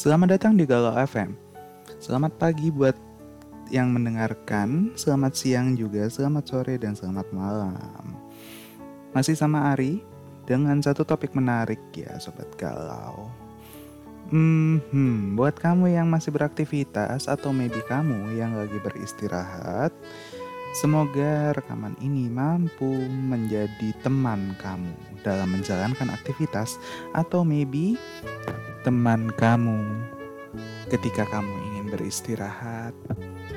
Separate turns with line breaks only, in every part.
Selamat datang di Galau FM. Selamat pagi buat yang mendengarkan, selamat siang juga, selamat sore dan selamat malam. Masih sama Ari dengan satu topik menarik ya sobat galau. Hmm, buat kamu yang masih beraktivitas atau maybe kamu yang lagi beristirahat, semoga rekaman ini mampu menjadi teman kamu dalam menjalankan aktivitas atau maybe teman kamu ketika kamu ingin beristirahat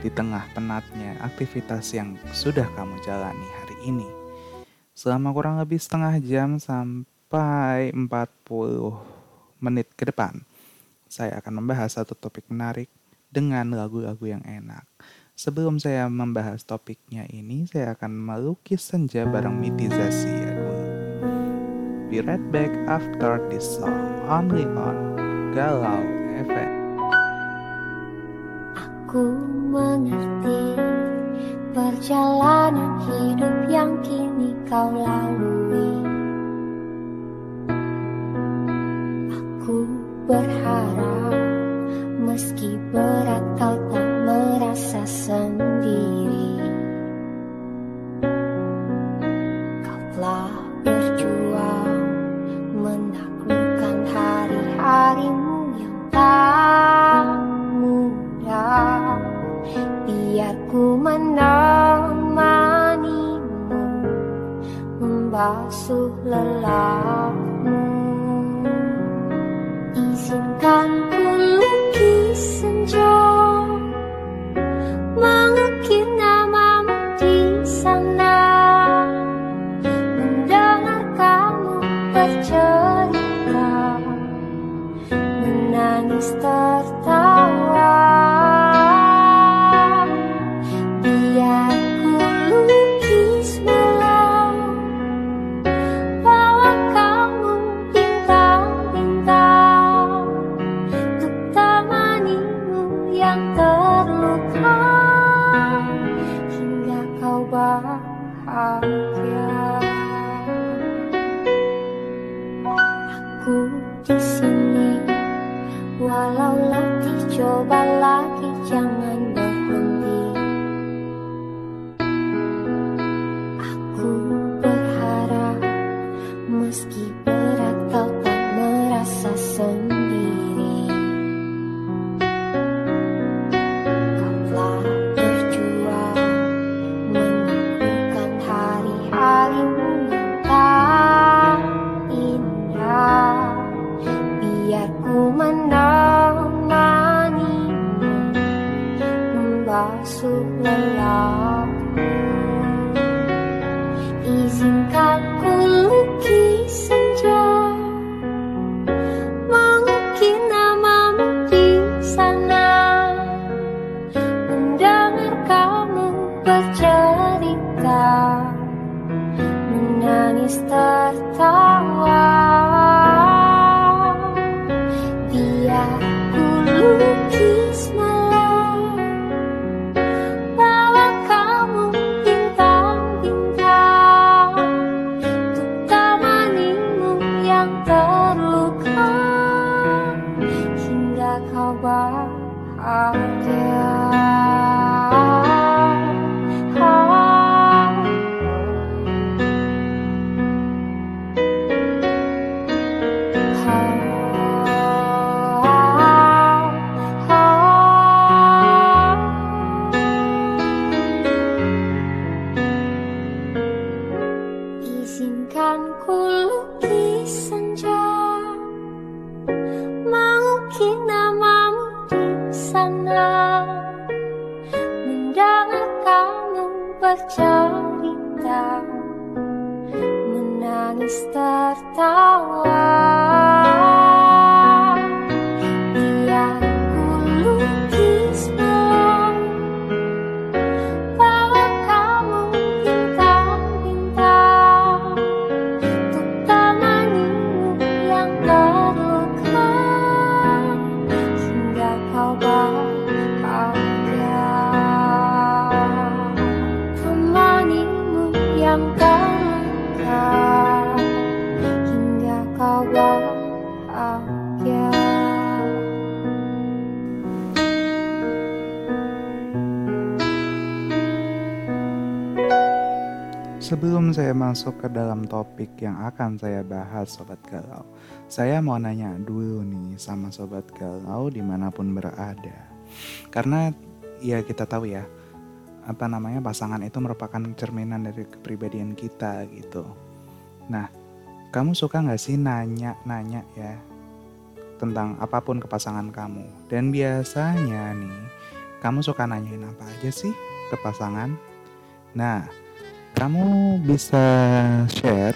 di tengah penatnya aktivitas yang sudah kamu jalani hari ini. Selama kurang lebih setengah jam sampai 40 menit ke depan saya akan membahas satu topik menarik dengan lagu-lagu yang enak. Sebelum saya membahas topiknya ini, saya akan melukis senja bareng Mitizasi ya Be right back after this song, only on Galau FM.
Aku mengerti perjalanan hidup yang kini kau lalui. Aku berharap meski berat kau tak merasa
masuk ke dalam topik yang akan saya bahas Sobat Galau, saya mau nanya dulu nih sama Sobat Galau di mana pun berada. Karena ya kita tahu ya, apa namanya pasangan itu merupakan cerminan dari kepribadian kita gitu. Nah, kamu suka nggak sih nanya-nanya ya tentang apa pun ke pasangan kamu? Dan biasanya nih, kamu suka nanyain apa aja sih ke pasangan? Nah, kamu bisa share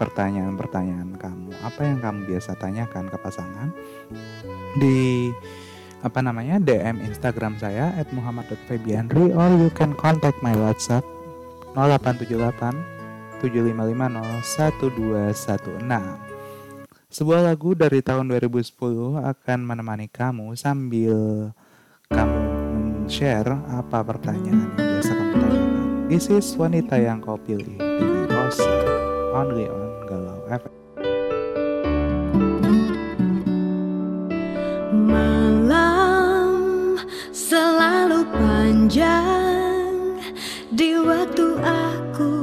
pertanyaan-pertanyaan kamu. Apa yang kamu biasa tanyakan ke pasangan di apa namanya DM Instagram saya at muhammad.febianri or you can contact my WhatsApp 0878 755 Sebuah lagu dari tahun 2010 akan menemani kamu sambil kamu share apa pertanyaan This is wanita yang kau pilih dari Rosa Only on Galau FM.
Malam selalu panjang di waktu aku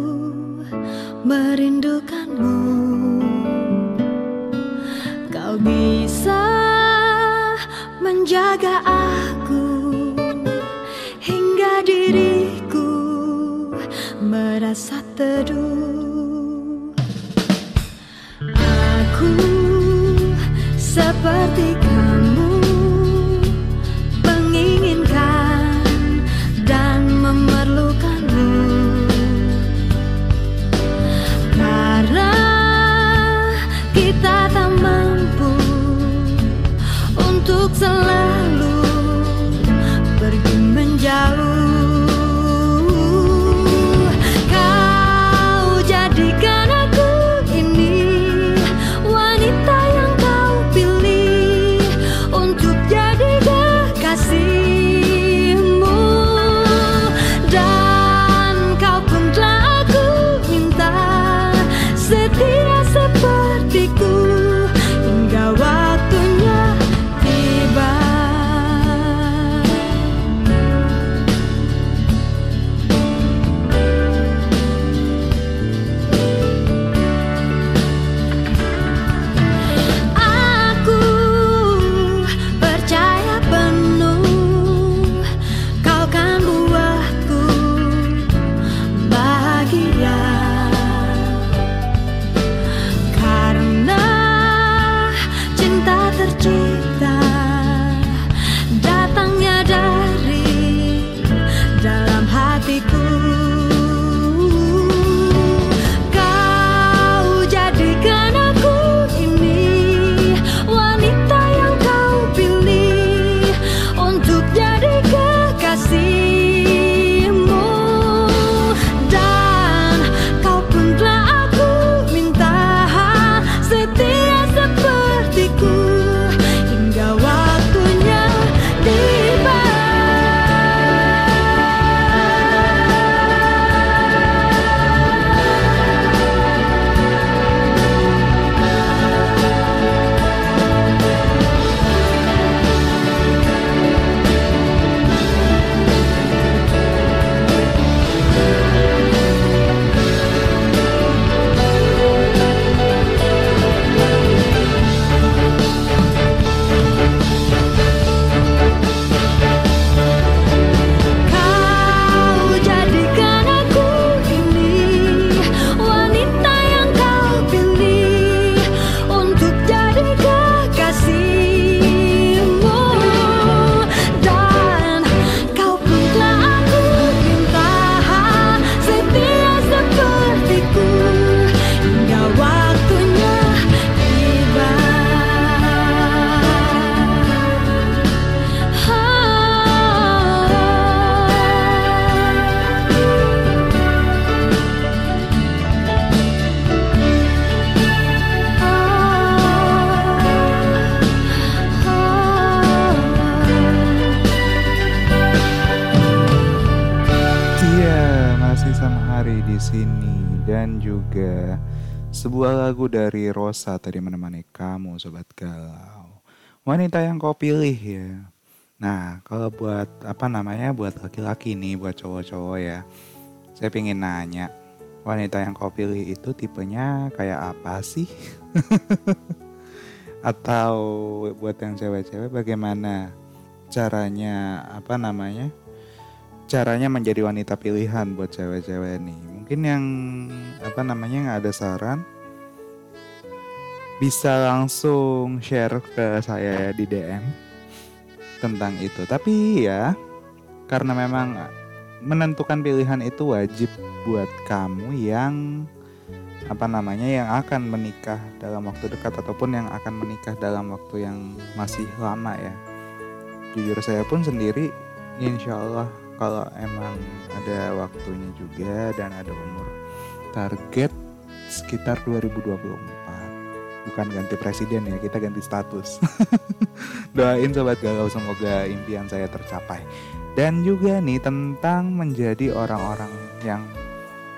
merindukanmu. Kau bisa menjaga aku merasa teduh. Aku seperti kamu
sebuah lagu dari Rosa tadi menemani kamu sobat galau. Wanita yang kau pilih ya. Nah, kalau buat apa namanya buat laki-laki nih, buat cowok-cowok ya. Saya pengen nanya, wanita yang kau pilih itu tipenya kayak apa sih? Atau buat yang cewek-cewek bagaimana caranya apa namanya? Caranya menjadi wanita pilihan buat cewek-cewek nih. Mungkin yang apa namanya nggak ada saran bisa langsung share ke saya ya di DM tentang itu. Tapi ya karena memang menentukan pilihan itu wajib buat kamu yang apa namanya yang akan menikah dalam waktu dekat ataupun yang akan menikah dalam waktu yang masih lama ya. Jujur saya pun sendiri insya Allah kalau emang ada waktunya juga dan ada umur target sekitar 2024 bukan ganti presiden ya kita ganti status. Doain sobat galau semoga impian saya tercapai. Dan juga nih tentang menjadi orang-orang yang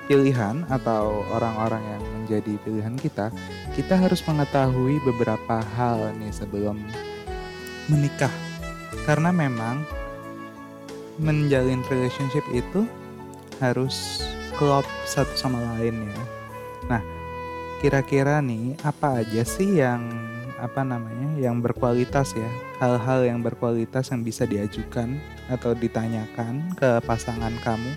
pilihan atau orang-orang yang menjadi pilihan kita kita harus mengetahui beberapa hal nih sebelum menikah. Karena memang menjalin relationship itu harus klop satu sama lain ya. Nah kira-kira nih apa aja sih yang apa namanya yang berkualitas ya? Hal-hal yang berkualitas yang bisa diajukan atau ditanyakan ke pasangan kamu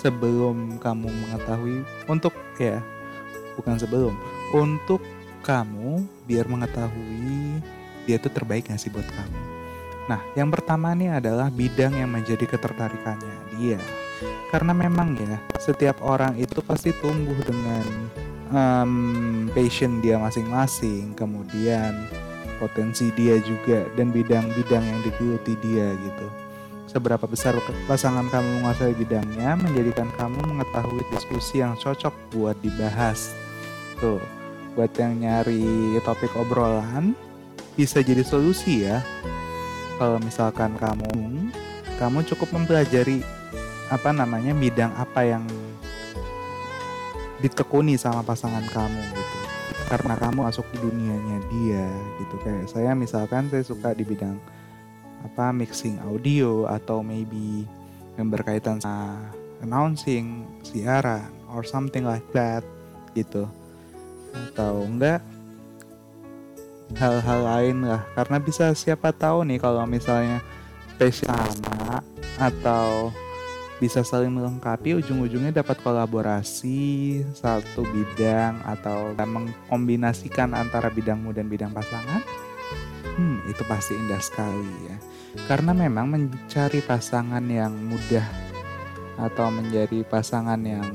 sebelum kamu mengetahui untuk ya bukan sebelum untuk kamu biar mengetahui dia itu terbaik gak sih buat kamu? Nah yang pertama nih adalah bidang yang menjadi ketertarikannya dia. Karena memang ya setiap orang itu pasti tumbuh dengan um, passion dia masing-masing, kemudian potensi dia juga dan bidang-bidang yang digeluti dia gitu. Seberapa besar pasangan kamu menguasai bidangnya menjadikan kamu mengetahui diskusi yang cocok buat dibahas. Tuh, buat yang nyari topik obrolan bisa jadi solusi ya. Kalau misalkan kamu kamu cukup mempelajari apa namanya bidang apa yang ditekuni sama pasangan kamu gitu. Karena kamu masuk di dunianya dia gitu. Kayak saya misalkan saya suka di bidang apa mixing audio atau maybe yang berkaitan sama announcing siaran or something like that gitu. Atau enggak hal-hal lain lah. Karena bisa siapa tahu nih kalau misalnya spesial sama atau bisa saling melengkapi ujung-ujungnya dapat kolaborasi satu bidang atau mengkombinasikan antara bidangmu dan bidang pasangan. Hmm itu pasti indah sekali ya. Karena memang mencari pasangan yang mudah atau menjadi pasangan yang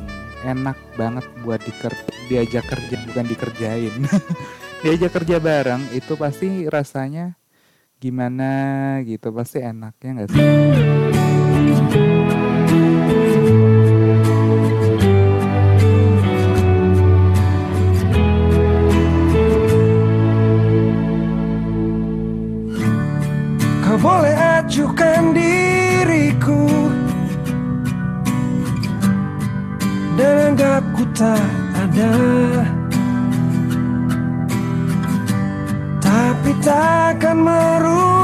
enak banget buat diker diajak kerja bukan dikerjain. Diajak kerja bareng itu pasti rasanya gimana gitu pasti enaknya nggak sih
tak ada. Tapi takkan merubah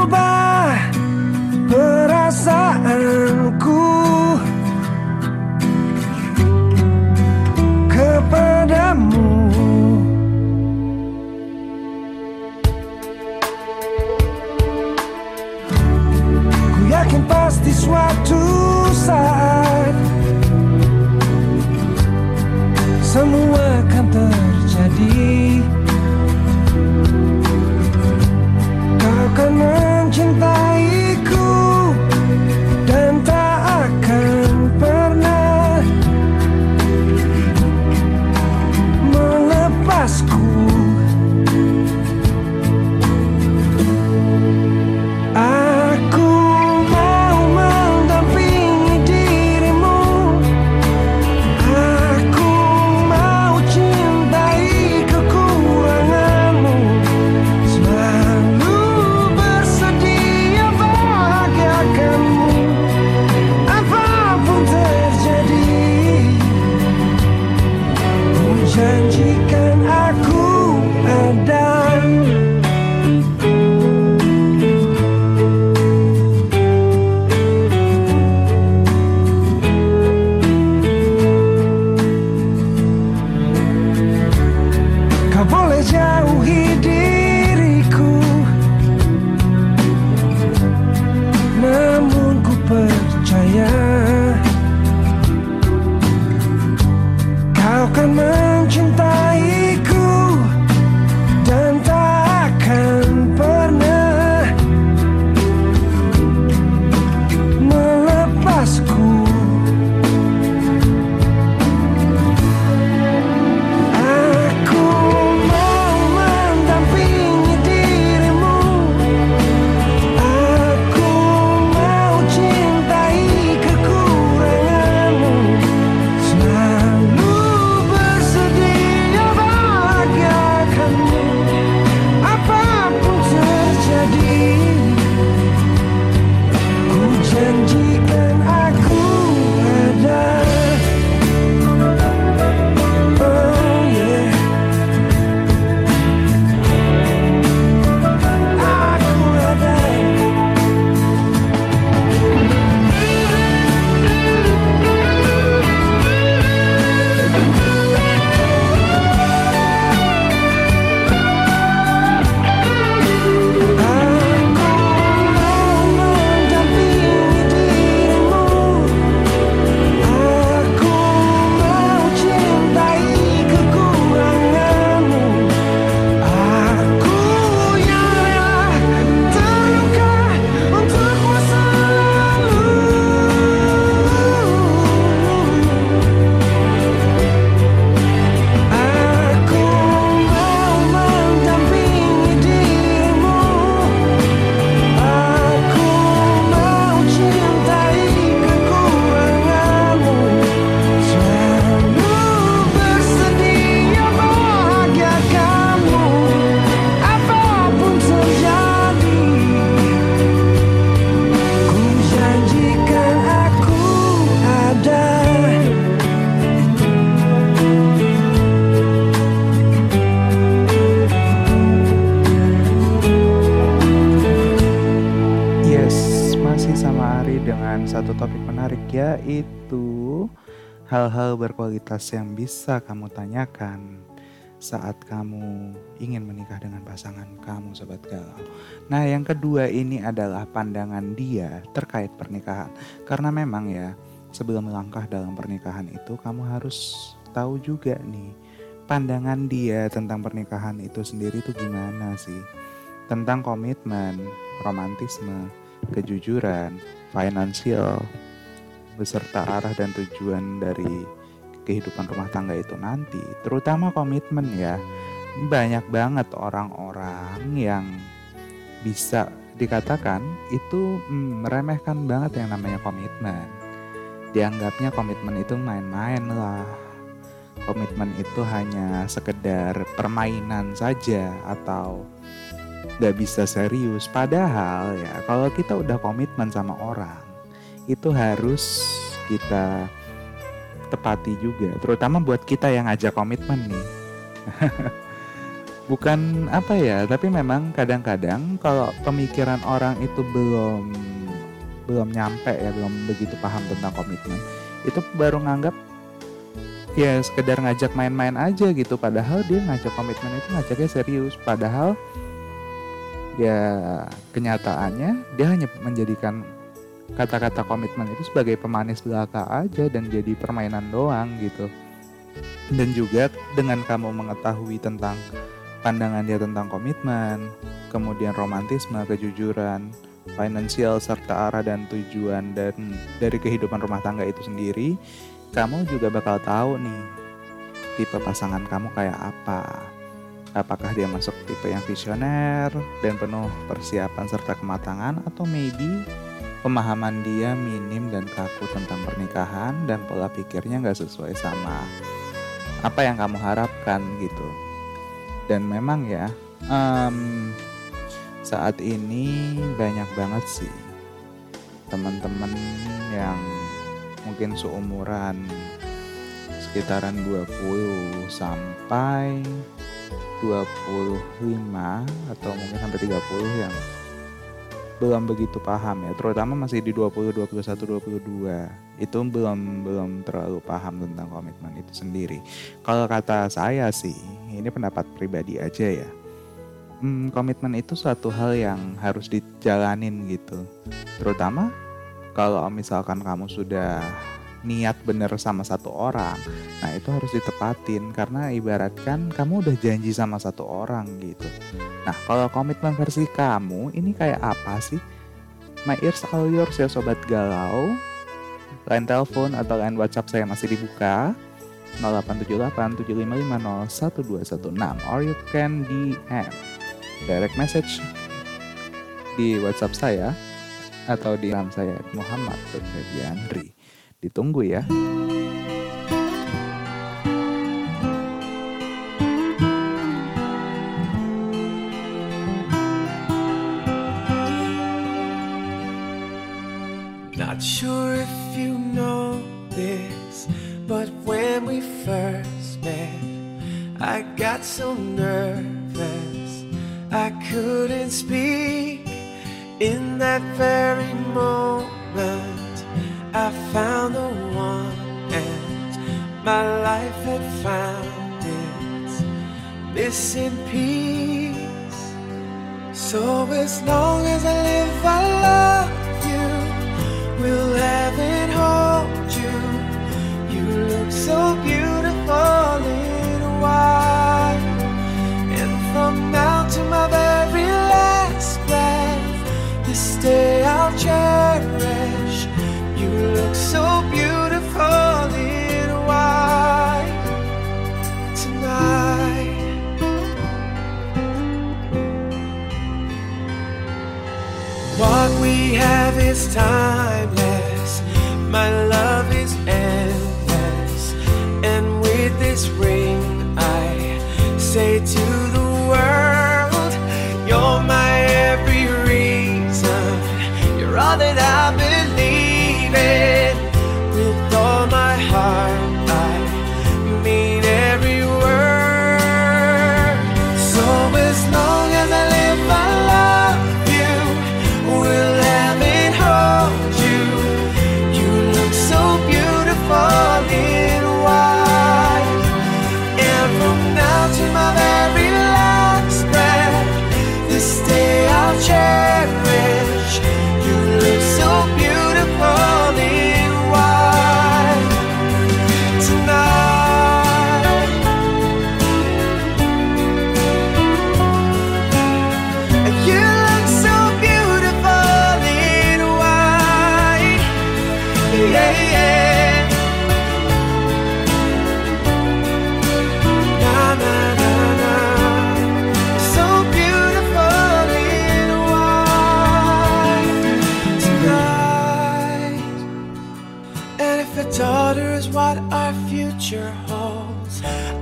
berkualitas yang bisa kamu tanyakan saat kamu ingin menikah dengan pasangan kamu, sobat galau. Nah, yang kedua ini adalah pandangan dia terkait pernikahan. Karena memang ya, sebelum melangkah dalam pernikahan itu kamu harus tahu juga nih pandangan dia tentang pernikahan itu sendiri tuh gimana sih? Tentang komitmen, romantisme, kejujuran, finansial, beserta arah dan tujuan dari kehidupan rumah tangga itu nanti, terutama komitmen ya. Banyak banget orang-orang yang bisa dikatakan itu mm, meremehkan banget yang namanya komitmen. Dianggapnya komitmen itu main-main lah. Komitmen itu hanya sekedar permainan saja atau gak bisa serius. Padahal ya kalau kita udah komitmen sama orang itu harus kita tepati juga. Terutama buat kita yang ngajak komitmen nih. Bukan apa ya, tapi memang kadang-kadang kalau pemikiran orang itu belum belum nyampe ya, belum begitu paham tentang komitmen, itu baru nganggap ya sekedar ngajak main-main aja gitu. Padahal dia ngajak komitmen itu ngajaknya serius. Padahal ya kenyataannya dia hanya menjadikan kata-kata komitmen itu sebagai pemanis belaka aja dan jadi permainan doang gitu. Dan juga dengan kamu mengetahui tentang pandangan dia tentang komitmen, kemudian romantisme, kejujuran, finansial serta arah dan tujuan dan dari kehidupan rumah tangga itu sendiri, kamu juga bakal tahu nih tipe pasangan kamu kayak apa. Apakah dia masuk tipe yang visioner dan penuh persiapan serta kematangan atau maybe pemahaman dia minim dan kaku tentang pernikahan dan pola pikirnya nggak sesuai sama apa yang kamu harapkan gitu. Dan memang ya em, saat ini banyak banget sih teman-teman yang mungkin seumuran sekitaran 20 sampai 25 atau mungkin sampai 30 yang belum begitu paham ya terutama masih di 20 21 22 itu belum belum terlalu paham tentang komitmen itu sendiri. Kalau kata saya sih ini pendapat pribadi aja ya. Hmm, komitmen itu suatu hal yang harus dijalanin gitu. Terutama kalau misalkan kamu sudah niat bener sama satu orang, nah itu harus ditepatin karena ibaratkan kamu udah janji sama satu orang gitu. Nah kalau komitmen versi kamu ini kayak apa sih? My ears all yours ya sobat galau. Line telepon atau line WhatsApp saya masih dibuka 0878 755 1216 or you can DM direct message di WhatsApp saya atau di RAM saya Muhammad Febriandri. Ditunggu ya.
Is timeless. My love is endless. And with this ring, I say to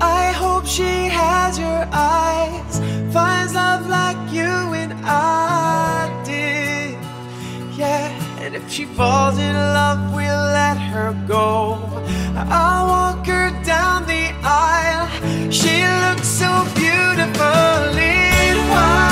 I hope she has your eyes, finds love like you and I she falls in love, we'll let her go. I'll walk her down the aisle. She looks so beautiful in white.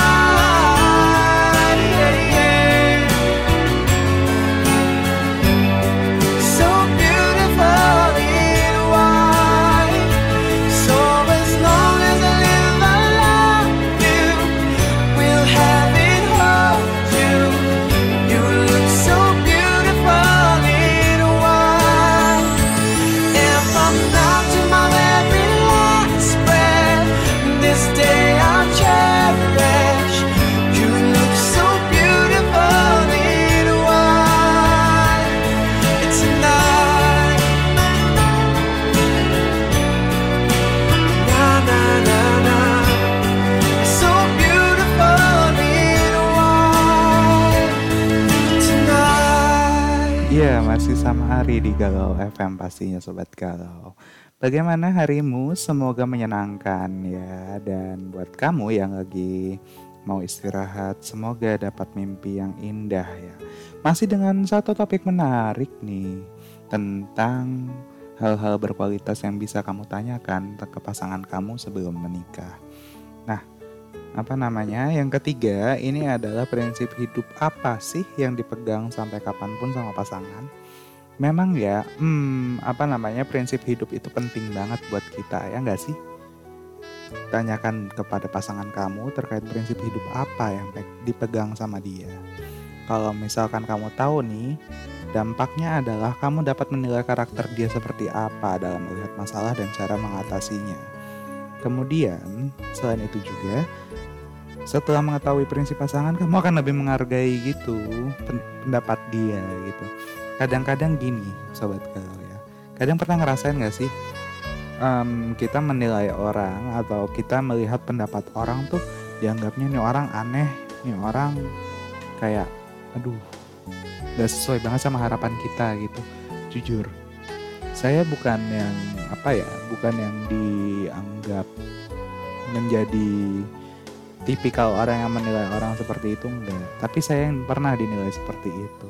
Masih sama Ari di Galau FM pastinya Sobat Galau. Bagaimana harimu? Semoga menyenangkan ya. Dan buat kamu yang lagi mau istirahat, semoga dapat mimpi yang indah ya. Masih dengan satu topik menarik nih tentang hal-hal berkualitas yang bisa kamu tanyakan ke pasangan kamu sebelum menikah. Nah, apa namanya? Yang ketiga, ini adalah prinsip hidup apa sih yang dipegang sampai kapan pun sama pasangan? Memang ya, hmm, apa namanya prinsip hidup itu penting banget buat kita ya nggak sih? tanyakan kepada pasangan kamu terkait prinsip hidup apa yang pe- dipegang sama dia. Kalau misalkan kamu tahu nih, dampaknya adalah kamu dapat menilai karakter dia seperti apa dalam melihat masalah dan cara mengatasinya. Kemudian, selain itu juga, setelah mengetahui prinsip pasangan, kamu akan lebih menghargai gitu pen- pendapat dia gitu. Kadang-kadang gini, sobat galau ya. Kadang pernah ngerasain gak sih em, kita menilai orang atau kita melihat pendapat orang tuh dianggapnya nih orang aneh, nih orang kayak aduh gak sesuai banget sama harapan kita gitu. Jujur, saya bukan yang apa ya, bukan yang dianggap menjadi tipikal orang yang menilai orang seperti itu enggak. Tapi saya yang pernah dinilai seperti itu.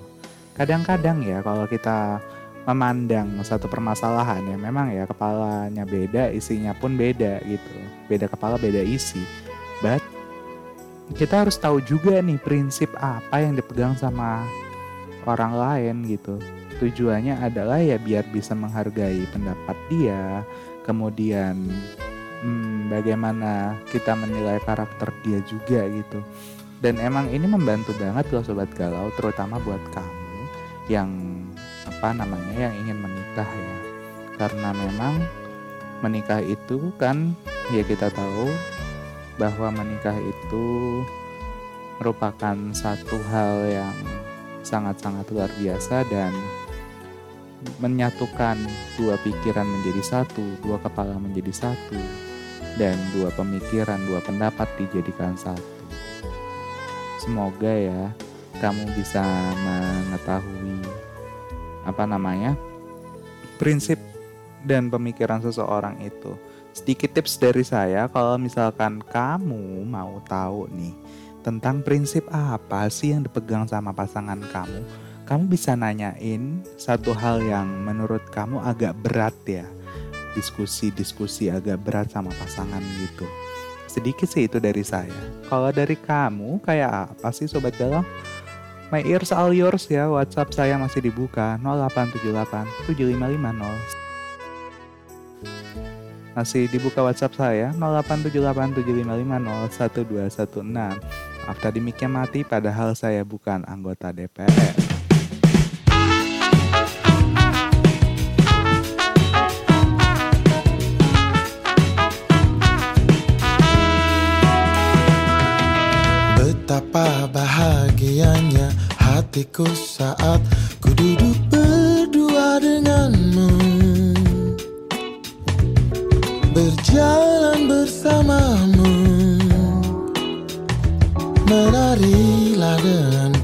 Kadang-kadang ya kalau kita memandang satu permasalahan ya memang ya kepalanya beda, isinya pun beda gitu. Beda kepala, beda isi. But kita harus tahu juga nih prinsip apa yang dipegang sama orang lain gitu. Tujuannya adalah ya biar bisa menghargai pendapat dia, kemudian hmm, bagaimana kita menilai karakter dia juga gitu. Dan emang ini membantu banget loh sobat galau, terutama buat kamu yang apa namanya yang ingin menikah ya. Karena memang menikah itu kan ya kita tahu bahwa menikah itu merupakan satu hal yang sangat-sangat luar biasa dan menyatukan dua pikiran menjadi satu, dua kepala menjadi satu, dan dua pemikiran, dua pendapat dijadikan satu. Semoga ya kamu bisa mengetahui apa namanya prinsip dan pemikiran seseorang itu. Sedikit tips dari saya kalau misalkan kamu mau tahu nih tentang prinsip apa sih yang dipegang sama pasangan kamu, kamu bisa nanyain satu hal yang menurut kamu agak berat ya. Diskusi-diskusi agak berat sama pasangan gitu. Sedikit sih itu dari saya. Kalau dari kamu kayak apa sih Sobat Galau? My ears all yours ya. WhatsApp saya masih dibuka 0878 7550 masih dibuka WhatsApp saya 087875501216. Maaf tadi mic-nya mati padahal saya bukan anggota DPR.
Betapa bahagianya hatiku saat ku duduk berdua denganmu. Berjalan bersamamu. Menarilah denganku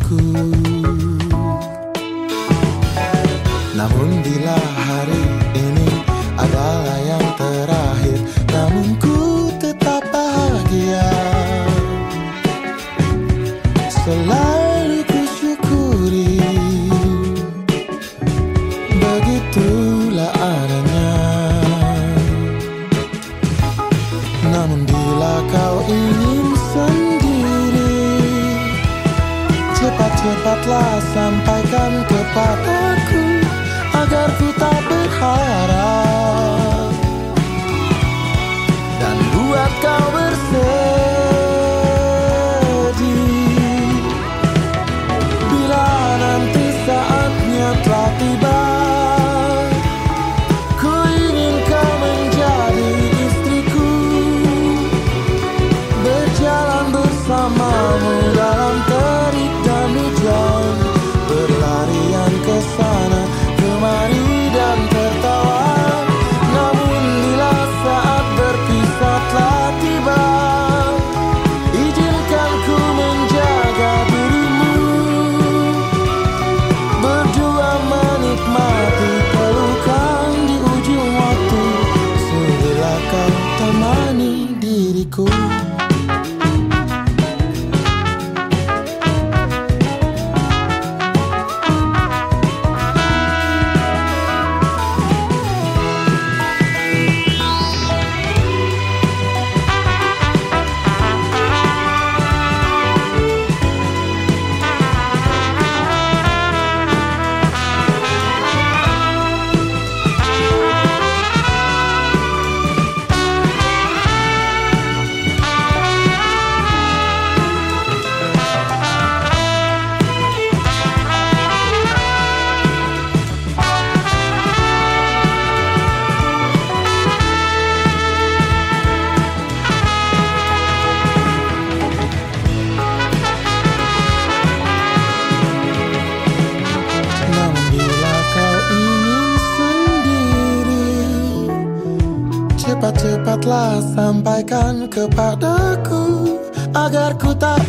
escutar.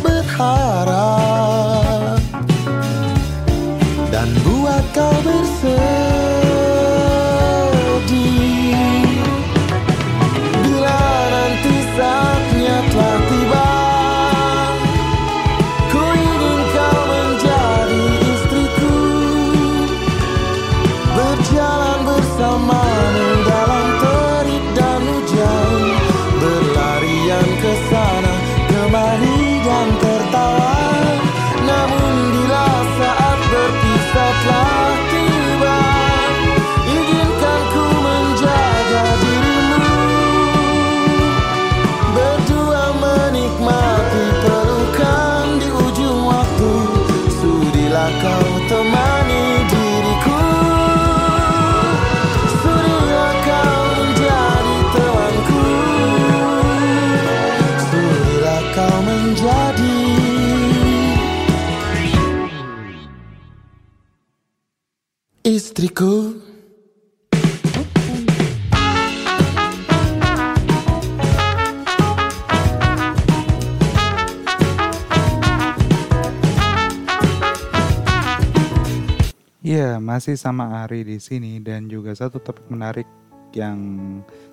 Masih sama Ari di sini dan juga satu topik menarik yang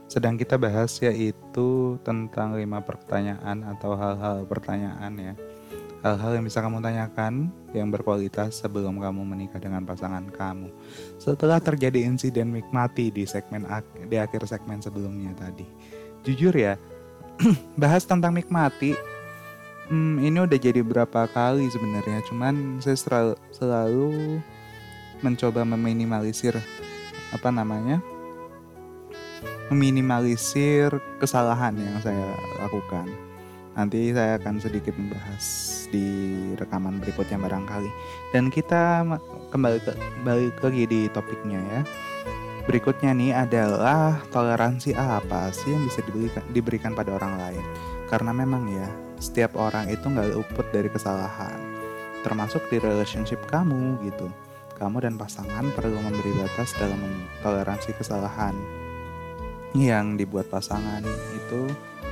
sedang kita bahas yaitu tentang lima pertanyaan atau hal-hal pertanyaan ya. Hal-hal yang bisa kamu tanyakan yang berkualitas sebelum kamu menikah dengan pasangan kamu. Setelah terjadi insiden nikmati di segmen ak- di akhir segmen sebelumnya tadi. Jujur ya, bahas tentang nikmati hmm, ini udah jadi berapa kali sebenarnya. Cuman saya selalu, selalu mencoba meminimalisir apa namanya meminimalisir kesalahan yang saya lakukan. Nanti saya akan sedikit membahas di rekaman berikutnya barangkali. Dan kita kembali ke balik lagi di topiknya ya. Berikutnya nih adalah toleransi apa sih yang bisa diberikan, diberikan pada orang lain? Karena memang ya setiap orang itu nggak luput dari kesalahan termasuk di relationship kamu gitu kamu dan pasangan perlu memberi batas dalam toleransi kesalahan yang dibuat pasangan itu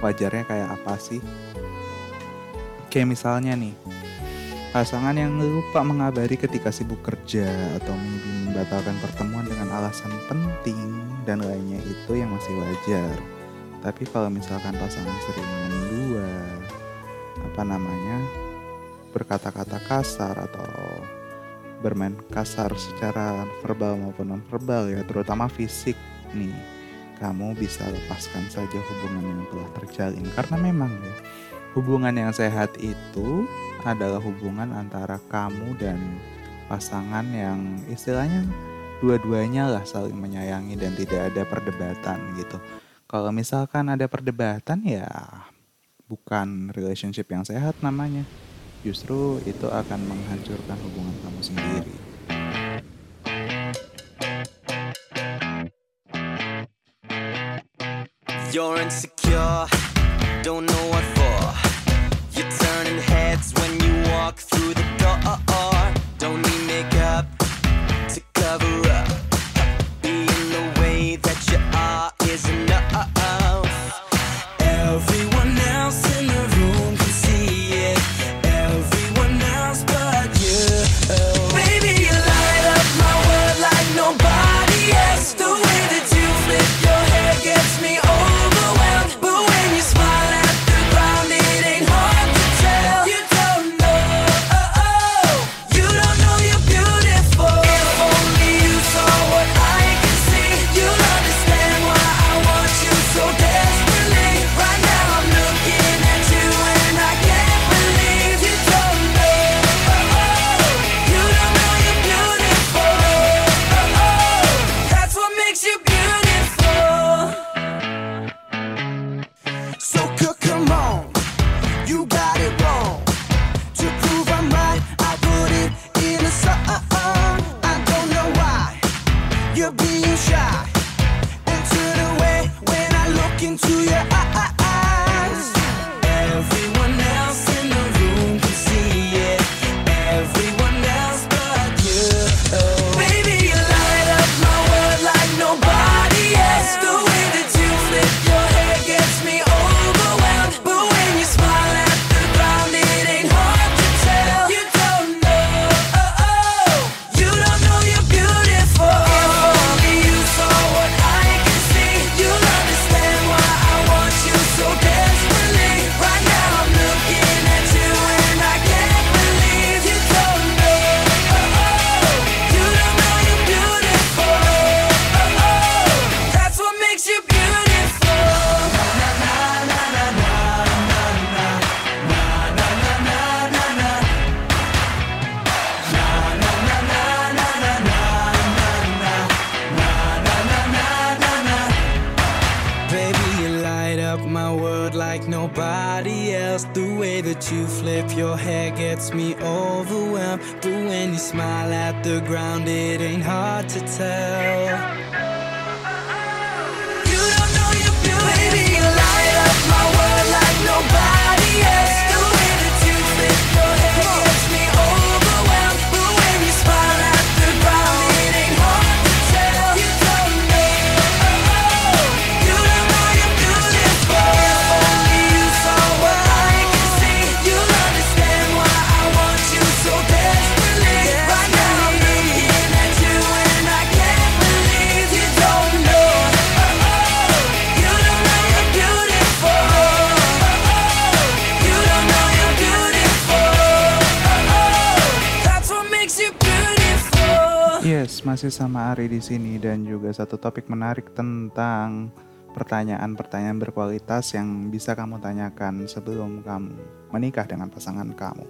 wajarnya kayak apa sih? Kayak misalnya nih, pasangan yang lupa mengabari ketika sibuk kerja atau maybe membatalkan pertemuan dengan alasan penting dan lainnya itu yang masih wajar. Tapi kalau misalkan pasangan sering mendua, apa namanya, berkata-kata kasar atau bermain kasar secara verbal maupun non verbal ya terutama fisik nih. Kamu bisa lepaskan saja hubungan yang telah terjalin karena memang ya hubungan yang sehat itu adalah hubungan antara kamu dan pasangan yang istilahnya dua-duanya lah saling menyayangi dan tidak ada perdebatan gitu. Kalau misalkan ada perdebatan ya bukan relationship yang sehat namanya justru itu akan menghancurkan hubungan kamu sendiri.
You're being shy and the way when I look into your
eyes. Masih sama Ari di sini dan juga satu topik menarik tentang pertanyaan-pertanyaan berkualitas yang bisa kamu tanyakan sebelum kamu menikah dengan pasangan kamu.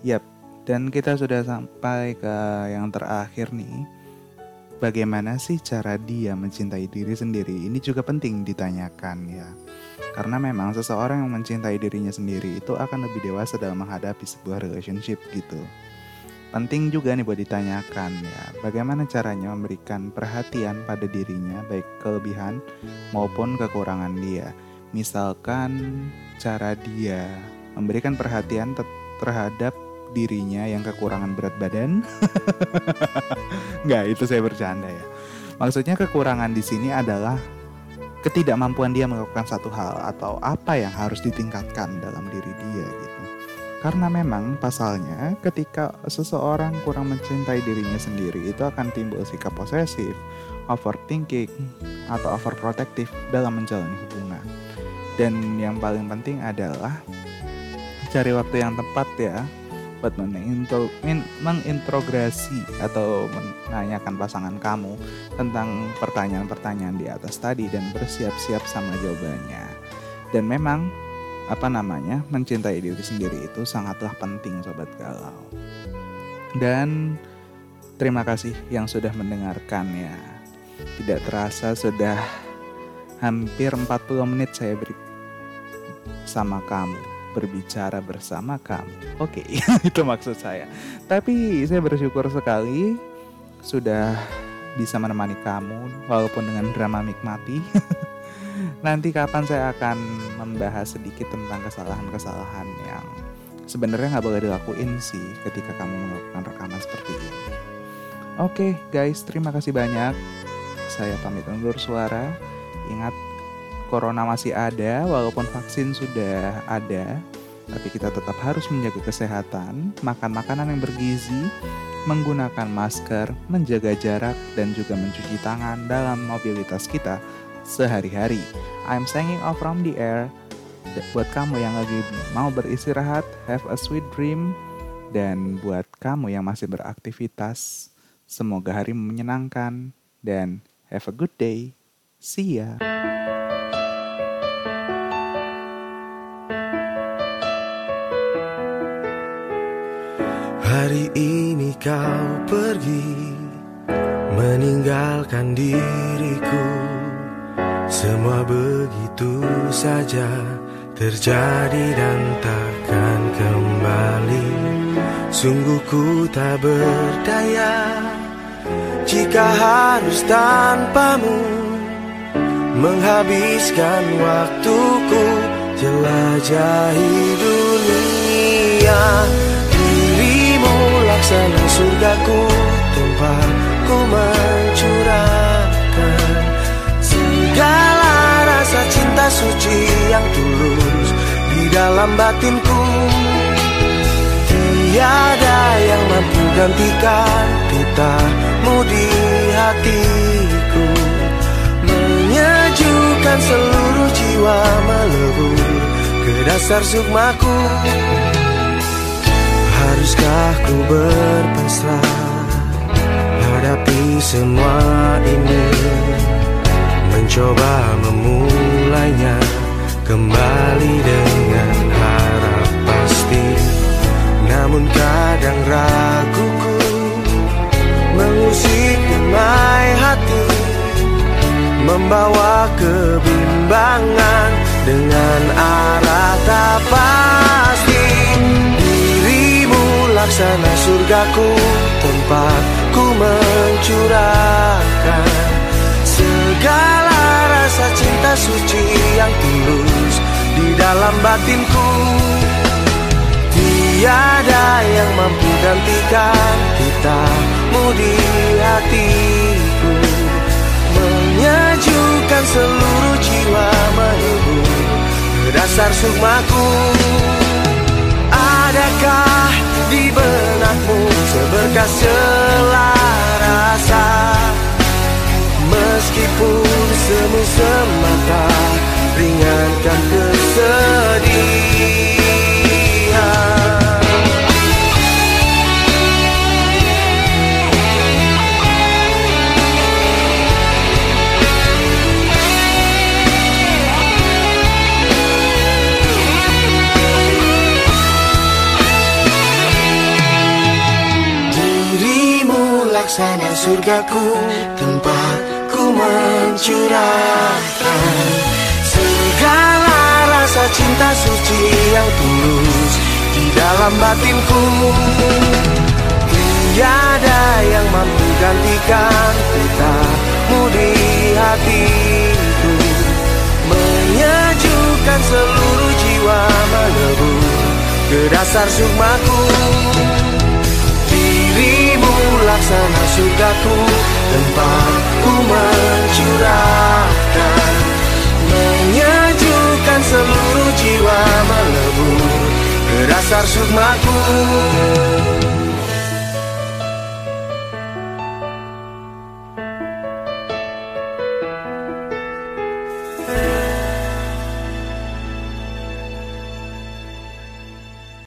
Yap, dan kita sudah sampai ke yang terakhir nih. Bagaimana sih cara dia mencintai diri sendiri? Ini juga penting ditanyakan ya. Karena memang seseorang yang mencintai dirinya sendiri itu akan lebih dewasa dalam menghadapi sebuah relationship gitu. Penting juga nih buat ditanyakan ya, bagaimana caranya memberikan perhatian pada dirinya baik kelebihan maupun kekurangan dia. Misalkan cara dia memberikan perhatian te- terhadap dirinya yang kekurangan berat badan. Nggak, itu saya bercanda ya. Maksudnya kekurangan di sini adalah ketidakmampuan dia melakukan satu hal atau apa yang harus ditingkatkan dalam diri dia gitu. Karena memang pasalnya ketika seseorang kurang mencintai dirinya sendiri itu akan timbul sikap posesif, overthinking, atau overprotective dalam menjalani hubungan. Dan yang paling penting adalah cari waktu yang tepat ya buat menintro- mengintrogresi atau menanyakan pasangan kamu tentang pertanyaan-pertanyaan di atas tadi dan bersiap-siap sama jawabannya. Dan memang apa namanya mencintai diri sendiri itu sangatlah penting sobat galau. Dan terima kasih yang sudah mendengarkan ya. Tidak terasa sudah hampir 40 menit saya beri sama kamu berbicara bersama kamu. Oke, itu maksud saya. Tapi saya bersyukur sekali sudah bisa menemani kamu walaupun dengan drama nikmati. Nanti kapan saya akan membahas sedikit tentang kesalahan-kesalahan yang sebenarnya nggak boleh dilakuin sih ketika kamu melakukan rekaman seperti ini. Oke guys, terima kasih banyak. Saya pamit undur suara. Ingat, corona masih ada walaupun vaksin sudah ada. Tapi kita tetap harus menjaga kesehatan, makan makanan yang bergizi, menggunakan masker, menjaga jarak, dan juga mencuci tangan dalam mobilitas kita sehari-hari. I'm signing off from the air. Buat kamu yang lagi mau beristirahat, have a sweet dream. Dan buat kamu yang masih beraktivitas, semoga hari menyenangkan. Dan have a good day. See ya.
Hari ini kau pergi Meninggalkan diriku Semua begitu saja Terjadi dan takkan kembali. Sungguh ku tak berdaya Jika harus tanpamu. Menghabiskan waktuku Jelajahi dunia. Dirimu laksana surgaku Tempat ku mencurahkan Segala cinta suci yang tulus Di dalam batinku. Tiada yang mampu gantikan Titahmu di hatiku. Menyejukkan seluruh jiwa melebur Ke dasar sukmaku. Haruskah ku berpasrah Hadapi semua ini mencoba memulainya kembali dengan harap pasti. Namun kadang raguku mengusik damai hati Membawa kebimbangan dengan arah tak pasti. Dirimu laksana surgaku tempat ku mencurahkan segala cinta suci yang tulus Di dalam batinku. Tiada yang mampu gantikan Kitamu di hatiku. Menyejukkan seluruh jiwa menebur Ke dasar sukmaku. Adakah di benakmu seberkas selarasa Meskipun semu surgaku Tempat ku mencurahkan Segala rasa cinta suci yang tulus Di dalam batinku. Tiada yang mampu gantikan Kitamu di hatiku. Menyejukkan seluruh jiwa melebur Ke dasar sukmaku laksana surgaku Tempat ku mencurahkan. Menyejukkan seluruh jiwa melebur Ke dasar sukmaku